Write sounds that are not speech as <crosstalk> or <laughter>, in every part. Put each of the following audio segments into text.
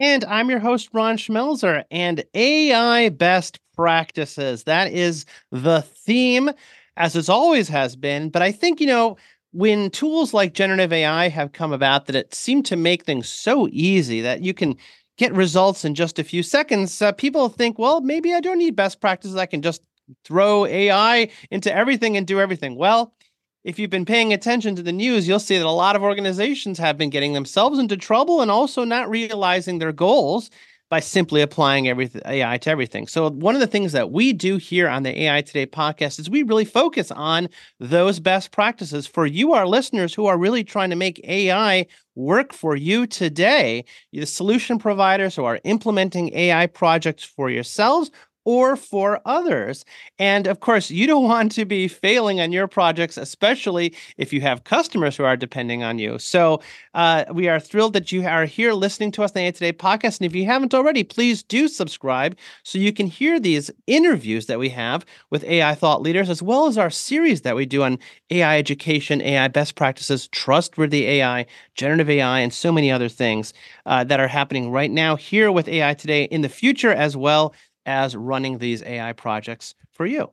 And I'm your host, Ron Schmelzer, and AI best practices. That is the theme, as it always has been. But I think, you know, when tools like generative AI have come about, that it seemed to make things so easy that you can get results in just a few seconds, uh, people think, well, maybe I don't need best practices. I can just throw AI into everything and do everything. Well, if you've been paying attention to the news, you'll see that a lot of organizations have been getting themselves into trouble and also not realizing their goals by simply applying everything AI to everything. So one of the things that we do here on the AI Today podcast is we really focus on those best practices for you our listeners who are really trying to make AI work for you today. The solution providers who are implementing AI projects for yourselves or for others. And of course, you don't <laughs> want to be failing on your projects, especially if you have customers who are depending on you. So uh, we are thrilled that you are here listening to us on the AI Today podcast. And if you haven't already, please do subscribe so you can hear these interviews that we have with AI thought leaders, as well as our series that we do on AI education, AI best practices, trustworthy AI, generative AI, and so many other things uh, that are happening right now here with AI Today in the future as well as running these AI projects for you.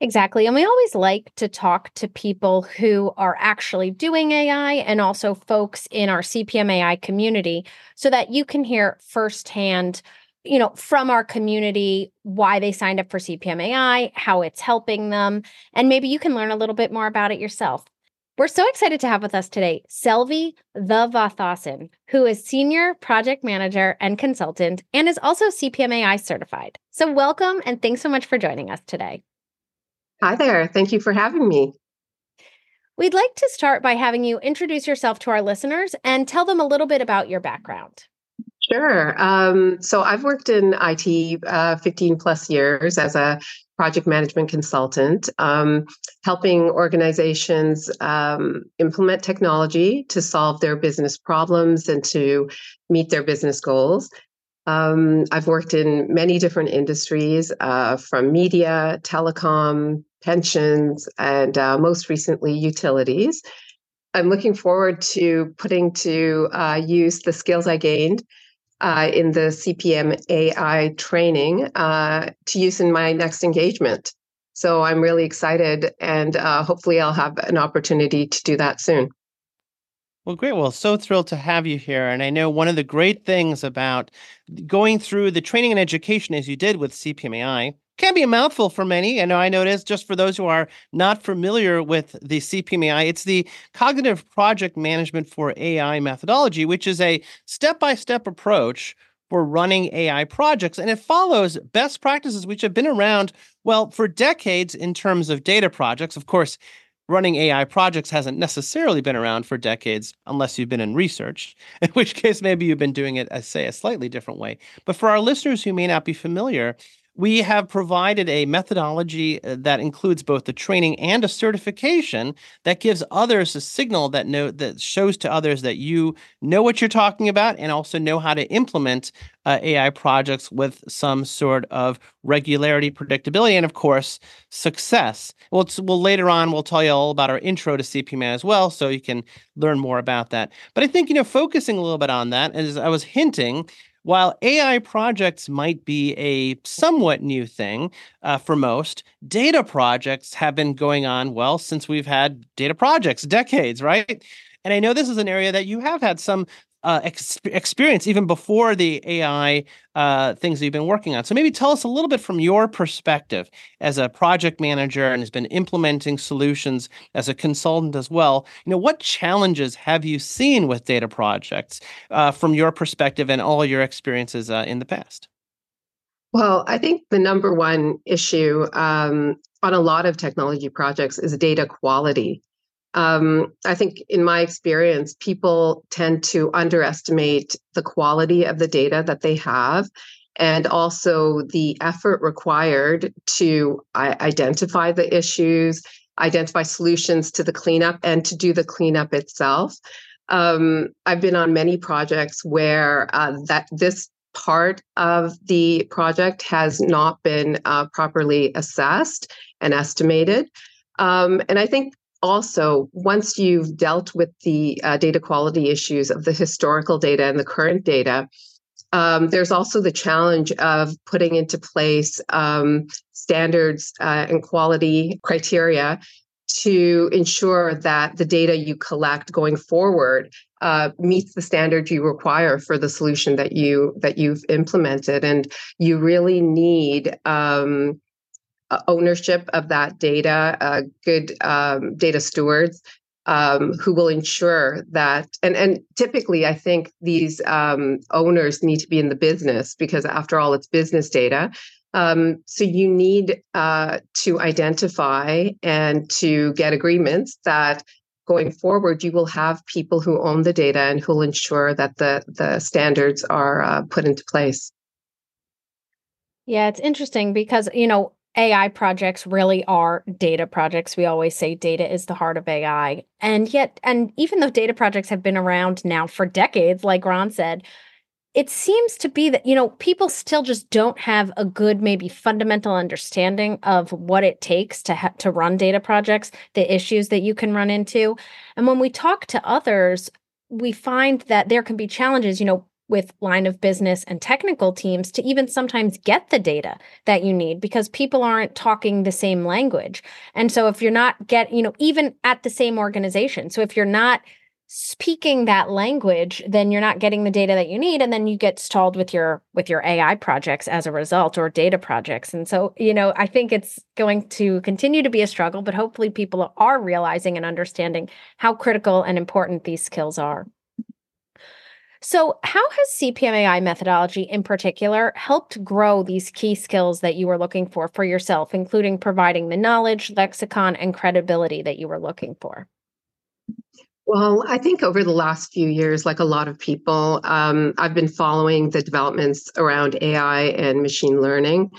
Exactly. And we always like to talk to people who are actually doing AI and also folks in our CPMAI community so that you can hear firsthand, you know, from our community why they signed up for CPMAI, how it's helping them, and maybe you can learn a little bit more about it yourself. We're so excited to have with us today Selvi the Vathasan, who is Senior Project Manager and Consultant and is also CPMAI certified. So, welcome and thanks so much for joining us today. Hi there. Thank you for having me. We'd like to start by having you introduce yourself to our listeners and tell them a little bit about your background. Sure. Um, so I've worked in IT uh, 15 plus years as a project management consultant, um, helping organizations um, implement technology to solve their business problems and to meet their business goals. Um, I've worked in many different industries, uh, from media, telecom, pensions, and uh, most recently utilities. I'm looking forward to putting to uh, use the skills I gained uh, in the CPMAI training uh, to use in my next engagement. So I'm really excited, and uh, hopefully, I'll have an opportunity to do that soon. Well, great. Well, so thrilled to have you here. And I know one of the great things about going through the training and education as you did with CPMAI can be a mouthful for many. And I know I noticed just for those who are not familiar with the CPMAI, it's the Cognitive Project Management for AI methodology, which is a step by step approach for running AI projects. And it follows best practices which have been around, well, for decades in terms of data projects. Of course, running AI projects hasn't necessarily been around for decades unless you've been in research, <laughs> in which case maybe you've been doing it, as say, a slightly different way. But for our listeners who may not be familiar, we have provided a methodology uh, that includes both the training and a certification that gives others a signal that know that shows to others that you know what you're talking about and also know how to implement uh, AI projects with some sort of regularity, predictability, and of course success. Well, well later on we'll tell you all about our intro to CPMAI as well, so you can learn more about that. But I think you know focusing a little bit on that, as I was hinting, while AI projects might be a somewhat new thing uh, for most, data projects have been going on, well, since we've had data projects, decades, right? And I know this is an area that you have had some uh, ex- experience even before the AI uh, things that you've been working on. So maybe tell us a little bit from your perspective as a project manager and has been implementing solutions as a consultant as well. You know, what challenges have you seen with data projects uh, from your perspective and all your experiences uh, in the past? Well, I think the number one issue um, on a lot of technology projects is data quality um, I think in my experience, people tend to underestimate the quality of the data that they have and also the effort required to identify the issues, identify solutions to the cleanup, and to do the cleanup itself. Um, I've been on many projects where uh, that this part of the project has not been uh, properly assessed and estimated. Um, and I think also, once you've dealt with the uh, data quality issues of the historical data and the current data, um, there's also the challenge of putting into place um, standards uh, and quality criteria to ensure that the data you collect going forward uh, meets the standard you require for the solution that you that you've implemented. And you really need um, ownership of that data uh, good um, data stewards um, who will ensure that and and typically i think these um, owners need to be in the business because after all it's business data um, so you need uh, to identify and to get agreements that going forward, you will have people who own the data and who will ensure that the the standards are uh, put into place. Yeah, it's interesting because you know AI projects really are data projects. We always say data is the heart of AI, and yet, and even though data projects have been around now for decades, like Ron said, it seems to be that you know people still just don't have a good maybe fundamental understanding of what it takes to ha- to run data projects the issues that you can run into. And when we talk to others we find that there can be challenges. You know with line of business and technical teams to even sometimes get the data that you need because people aren't talking the same language. And so if you're not get you know even at the same organization so if you're not speaking that language then you're not getting the data that you need and then you get stalled with your with your ai projects as a result or data projects. And so you know i think it's going to continue to be a struggle but hopefully people are realizing and understanding how critical and important these skills are so how has cpmai methodology in particular helped grow these key skills that you were looking for for yourself including providing the knowledge lexicon and credibility that you were looking for well, I think over the last few years, like a lot of people, um, I've been following the developments around AI and machine learning.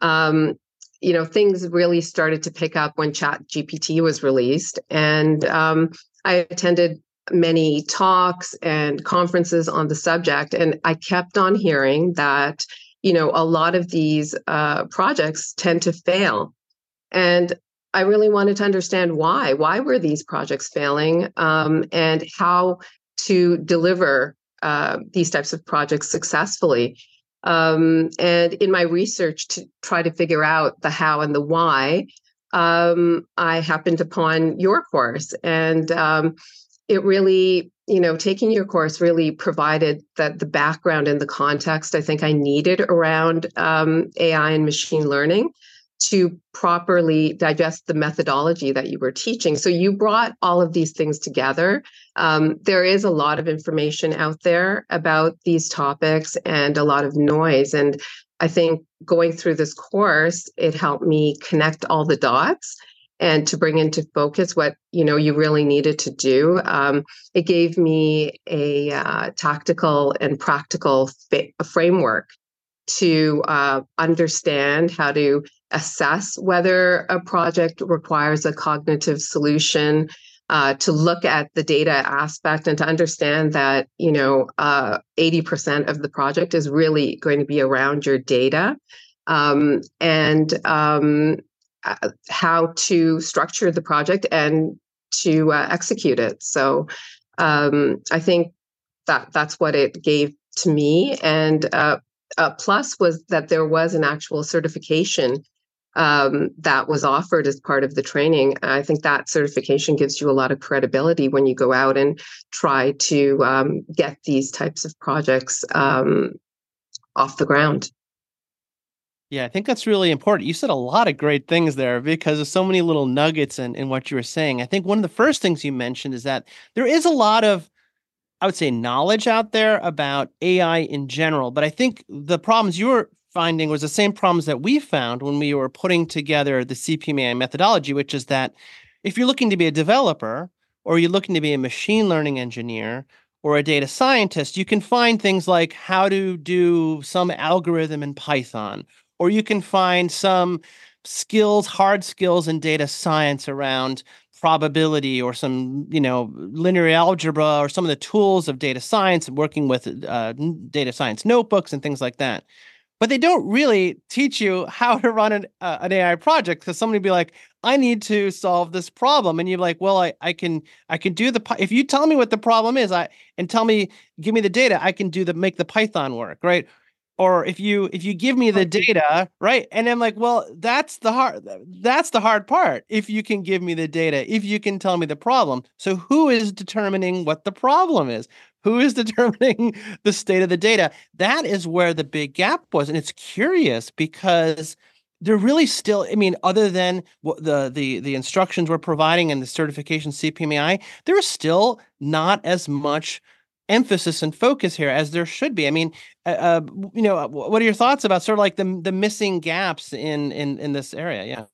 Um, you know, things really started to pick up when Chat GPT was released, and um, I attended many talks and conferences on the subject, and I kept on hearing that you know a lot of these uh, projects tend to fail, and I really wanted to understand why. Why were these projects failing, um, and how to deliver uh, these types of projects successfully. Um, and in my research to try to figure out the how and the why, um, I happened upon your course, and um, it really, you know, taking your course really provided that the background and the context I think I needed around um, AI and machine learning to properly digest the methodology that you were teaching. So you brought all of these things together. Um, there is a lot of information out there about these topics and a lot of noise. And I think going through this course, it helped me connect all the dots and to bring into focus what you know you really needed to do. Um, it gave me a uh, tactical and practical fa- framework to uh, understand how to assess whether a project requires a cognitive solution, uh, to look at the data aspect and to understand that you know uh, 80% of the project is really going to be around your data um, and um, uh, how to structure the project and to uh, execute it. So um, I think that that's what it gave to me and uh, plus was that there was an actual certification um, that was offered as part of the training. I think that certification gives you a lot of credibility when you go out and try to um, get these types of projects um, off the ground. Yeah, I think that's really important. You said a lot of great things there because of so many little nuggets in, in what you were saying. I think one of the first things you mentioned is that there is a lot of I would say knowledge out there about AI in general, but I think the problems you were finding was the same problems that we found when we were putting together the CPMAI methodology, which is that if you're looking to be a developer or you're looking to be a machine learning engineer or a data scientist, you can find things like how to do some algorithm in Python, or you can find some skills, hard skills in data science around probability or some you know linear algebra or some of the tools of data science working with uh, data science notebooks and things like that. But they don't really teach you how to run an, uh, an ai project because somebody be like i need to solve this problem. And you're like well i, I can i can do the if you tell me what the problem is i and tell me give me the data i can do the make the python work right or if you if you give me the data right? And i'm like well that's the hard that's the hard part if you can give me the data if you can tell me the problem. So who is determining what the problem is? Who is <laughs> determining the state of the data? That is where the big gap was and it's curious because they're really still i mean other than what the the the instructions we're providing and the certification cpmai there's still not as much emphasis and focus here as there should be. I mean, uh, uh you know, what are your thoughts about sort of like the the missing gaps in in in this area? Yeah.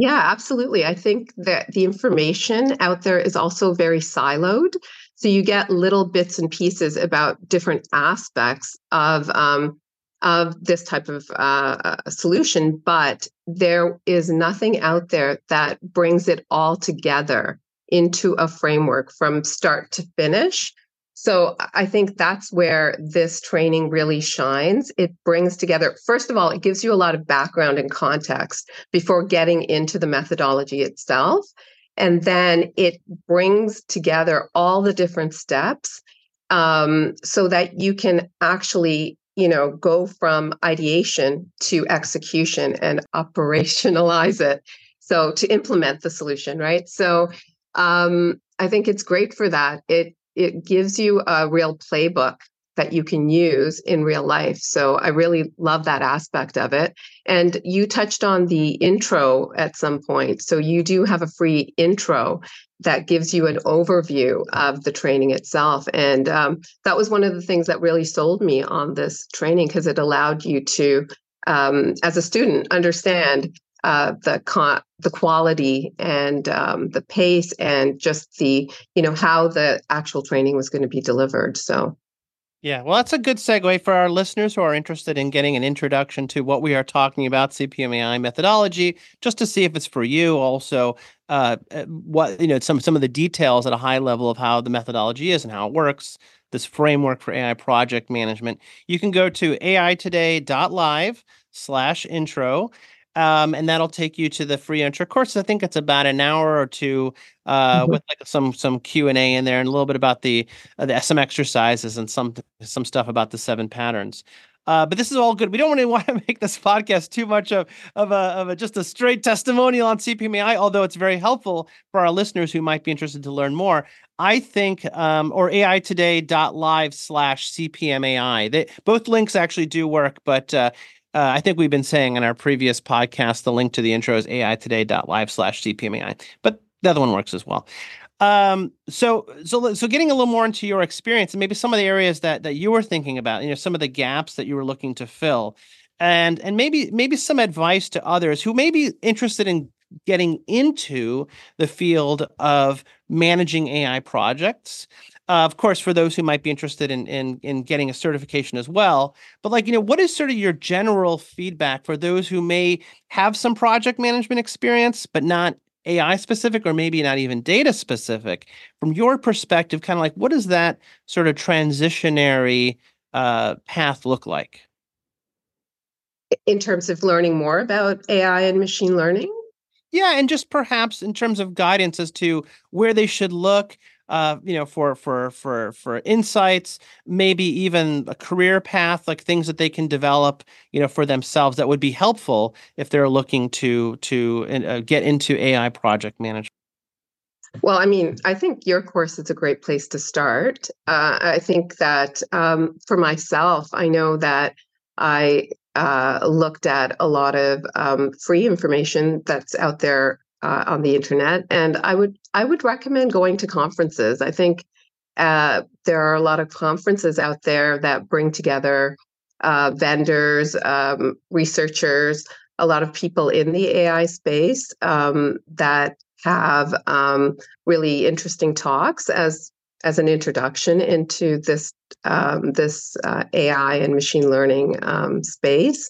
Yeah, absolutely. I think that the information out there is also very siloed. So you get little bits and pieces about different aspects of um, of this type of uh, solution, but there is nothing out there that brings it all together into a framework from start to finish so I think that's where this training really shines. It brings together, first of all, it gives you a lot of background and context before getting into the methodology itself. And then it brings together all the different steps um, so that you can actually you know go from ideation to execution and operationalize it so to implement the solution right so um, i think it's great for that it it gives you a real playbook that you can use in real life. So I really love that aspect of it. And you touched on the intro at some point. So you do have a free intro that gives you an overview of the training itself. And um, that was one of the things that really sold me on this training because it allowed you to, um, as a student, understand uh, the con- the quality and um, the pace and just the you know how the actual training was going to be delivered. So. Yeah, well, that's a good segue for our listeners who are interested in getting an introduction to what we are talking about, CPMAI methodology, just to see if it's for you. Also, uh, uh, what you know, some some of the details at a high level of how the methodology is and how it works. This framework for AI project management. You can go to aitoday.live slash intro um, and that'll take you to the free intro course. I think it's about an hour or two uh, mm-hmm. with like some some Q and A in there, and a little bit about the uh, the some exercises and some some stuff about the seven patterns. Uh, but this is all good. We don't really <laughs> want to make this podcast too much of of a, of a just a straight testimonial on CPMAI, although it's very helpful for our listeners who might be interested to learn more. I think, um, or aitoday.live slash CPMAI. They, both links actually do work, but uh, uh, I think we've been saying in our previous podcast, the link to the intro is aitoday.live slash CPMAI, but the other one works as well. Um, so, so, so getting a little more into your experience and maybe some of the areas that, that you were thinking about, you know, some of the gaps that you were looking to fill and, and maybe, maybe some advice to others who may be interested in getting into the field of managing AI projects uh, of course, for those who might be interested in, in in getting a certification as well. But like, you know, what is sort of your general feedback for those who may have some project management experience, but not AI specific or maybe not even data specific? From your perspective, kind of like what does that sort of transitionary uh, path look like? In terms of learning more about AI and machine learning? Yeah, and just perhaps in terms of guidance as to where they should look, uh, you know, for for for for insights, maybe even a career path, like things that they can develop, you know, for themselves that would be helpful if they're looking to to uh, get into AI project management. Well, I mean, I think your course is a great place to start. Uh, I think that um, for myself, I know that I uh, looked at a lot of um, free information that's out there uh, on the internet, and I would I would recommend going to conferences. I think uh, there are a lot of conferences out there that bring together uh, vendors, um, researchers, a lot of people in the AI space um, that have um, really interesting talks as as an introduction into this um, this uh, AI and machine learning um, space.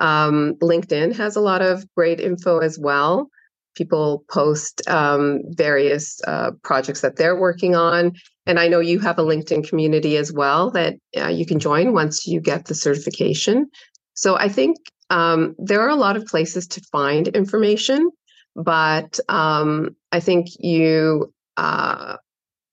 Um, LinkedIn has a lot of great info as well. People post um, various uh, projects that they're working on. And I know you have a LinkedIn community as well that uh, you can join once you get the certification. So I think um, there are a lot of places to find information, but um, I think you uh,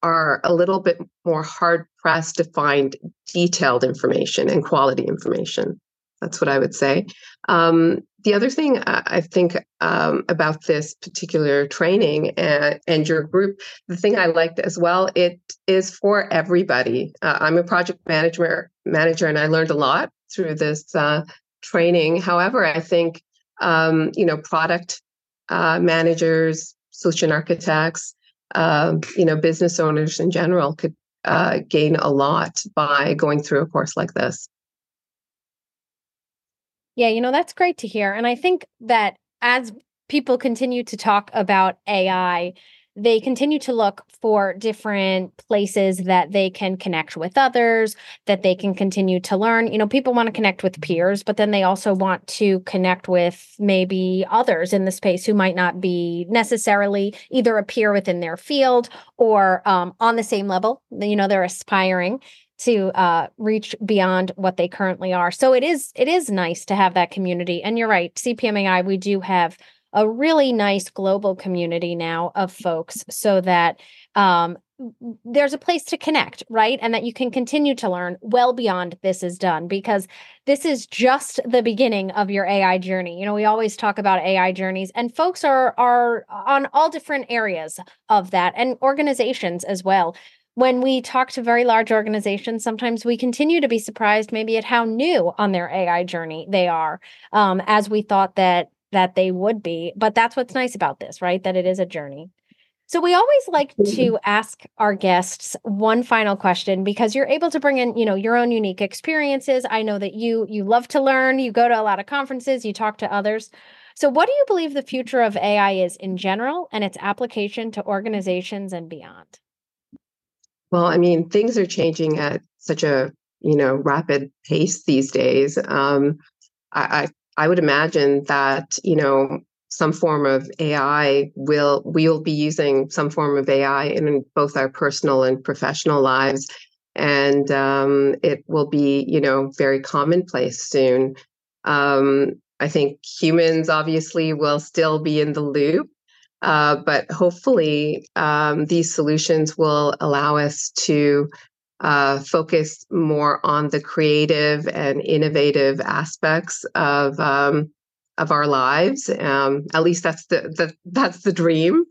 are a little bit more hard pressed to find detailed information and quality information. That's what I would say. Um, the other thing I think um, about this particular training and, and, your group, the thing I liked as well, it is for everybody. Uh, I'm a project manager manager, and I learned a lot through this uh, training. However, I think um, you know product uh, managers, solution architects, uh, you know business owners in general could uh, gain a lot by going through a course like this. Yeah, you know, that's great to hear. And I think that as people continue to talk about AI, they continue to look for different places that they can connect with others, that they can continue to learn. You know, people want to connect with peers, but then they also want to connect with maybe others in the space who might not be necessarily either a peer within their field or um, on the same level. You know, they're aspiring to uh, reach beyond what they currently are. So it is it is nice to have that community. And you're right, CPMAI, we do have a really nice global community now of folks, so that um, there's a place to connect, right? And that you can continue to learn well beyond this is done because this is just the beginning of your AI journey. You know, we always talk about AI journeys and folks are are on all different areas of that and organizations as well when we talk to very large organizations, sometimes we continue to be surprised maybe at how new on their AI journey they are, um, as we thought that that they would be. But that's what's nice about this, right? That it is a journey. So we always like to mm-hmm. ask our guests one final question because you're able to bring in, you know, your own unique experiences. I know that you you love to learn, you go to a lot of conferences, you talk to others. So what do you believe the future of AI is in general and its application to organizations and beyond? Well, I mean, things are changing at such a you know rapid pace these days. Um, I, I I would imagine that you know some form of AI will we'll be using some form of AI in both our personal and professional lives, and um, it will be you know very commonplace soon. Um, I think humans obviously will still be in the loop, uh, but hopefully, um, these solutions will allow us to uh, focus more on the creative and innovative aspects of um, of our lives. Um, at least that's the, the that's the dream.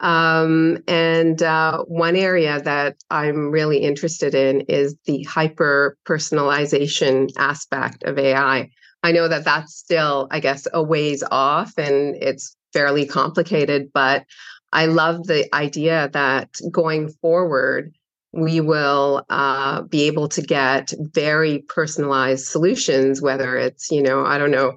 Um, and uh, one area that I'm really interested in is the hyper personalization aspect of AI. I know that that's still, I guess, a ways off, and it's fairly complicated, but I love the idea that going forward, we will uh, be able to get very personalized solutions, whether it's, you know, I don't know,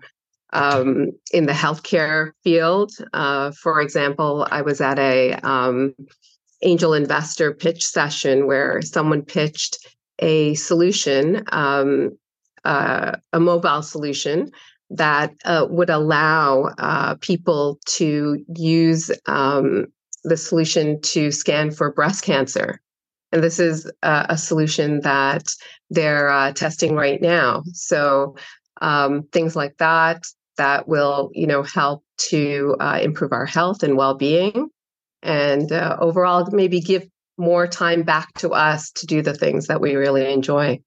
um, in the healthcare field. Uh, for example, I was at a um, angel investor pitch session where someone pitched a solution, um, uh, a mobile solution that uh, would allow uh, people to use um, the solution to scan for breast cancer. And this is uh, a solution that they're uh, testing right now. So um, things like that that will, you know, help to uh, improve our health and well-being, and uh, overall maybe give more time back to us to do the things that we really enjoy.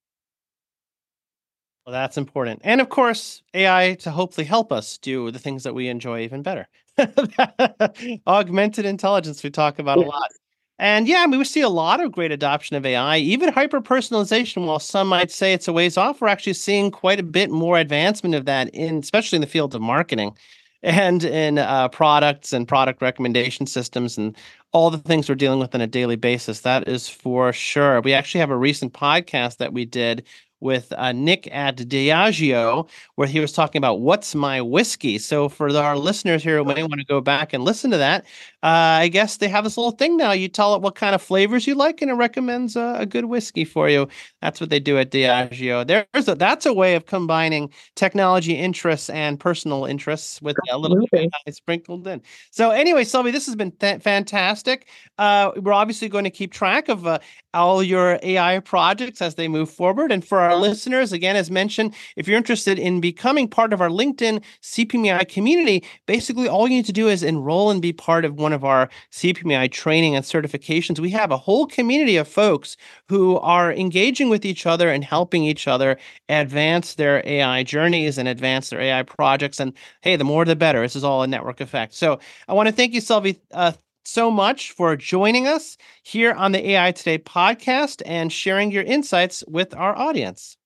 Well, that's important. And of course, AI to hopefully help us do the things that we enjoy even better. <laughs> Augmented intelligence, we talk about yeah. a lot. And yeah, I mean, we see a lot of great adoption of AI, even hyper personalization. While some might say it's a ways off, we're actually seeing quite a bit more advancement of that, in especially in the field of marketing and in uh, products and product recommendation systems and all the things we're dealing with on a daily basis. That is for sure. We actually have a recent podcast that we did with uh, Nick at Diageo, where he was talking about what's my whiskey. So for our listeners here who may want to go back and listen to that, uh, I guess they have this little thing now. You tell it what kind of flavors you like, and it recommends a, a good whiskey for you. That's what they do at Diageo. There's a, that's a way of combining technology interests and personal interests with a little bit sprinkled in. So anyway, Selvie, this has been th- fantastic. Uh, we're obviously going to keep track of uh, all your AI projects as they move forward. And for our listeners, again, as mentioned, if you're interested in becoming part of our LinkedIn CPMAI community, basically all you need to do is enroll and be part of one of our CPMAI training and certifications. We have a whole community of folks who are engaging with each other and helping each other advance their AI journeys and advance their AI projects. And hey, the more the better. This is all a network effect. So I want to thank you, Selvie. Uh, so much for joining us here on the AI Today podcast and sharing your insights with our audience.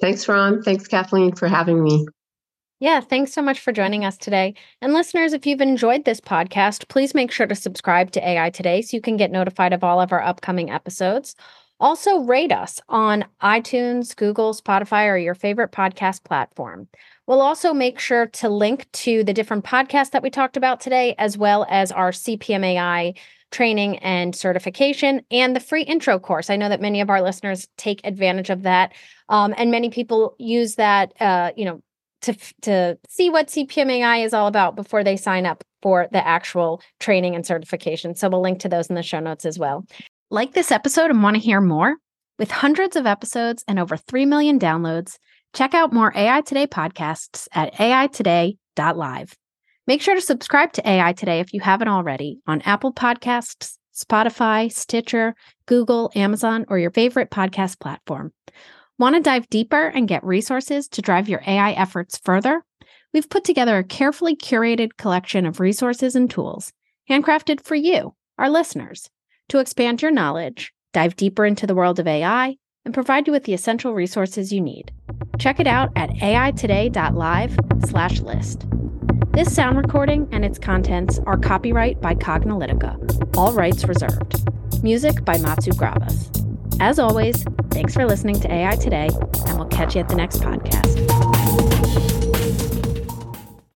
Thanks, Ron. Thanks, Kathleen, for having me. Yeah, thanks so much for joining us today. And listeners, if you've enjoyed this podcast, please make sure to subscribe to AI Today so you can get notified of all of our upcoming episodes. Also, rate us on iTunes, Google, Spotify, or your favorite podcast platform. We'll also make sure to link to the different podcasts that we talked about today, as well as our CPMAI training and certification and the free intro course. I know that many of our listeners take advantage of that. Um, and many people use that, uh, you know, to to see what CPMAI is all about before they sign up for the actual training and certification. So we'll link to those in the show notes as well. Like this episode and want to hear more? With hundreds of episodes and over 3 million downloads, check out more AI Today podcasts at aitoday.live. Make sure to subscribe to AI Today if you haven't already on Apple Podcasts, Spotify, Stitcher, Google, Amazon, or your favorite podcast platform. Want to dive deeper and get resources to drive your AI efforts further? We've put together a carefully curated collection of resources and tools, handcrafted for you, our listeners, to expand your knowledge, dive deeper into the world of AI, and provide you with the essential resources you need. Check it out at aitoday.live/list. This sound recording and its contents are copyright by Cognilytica, all rights reserved. Music by Matsu Gravas. As always, thanks for listening to AI Today, and we'll catch you at the next podcast.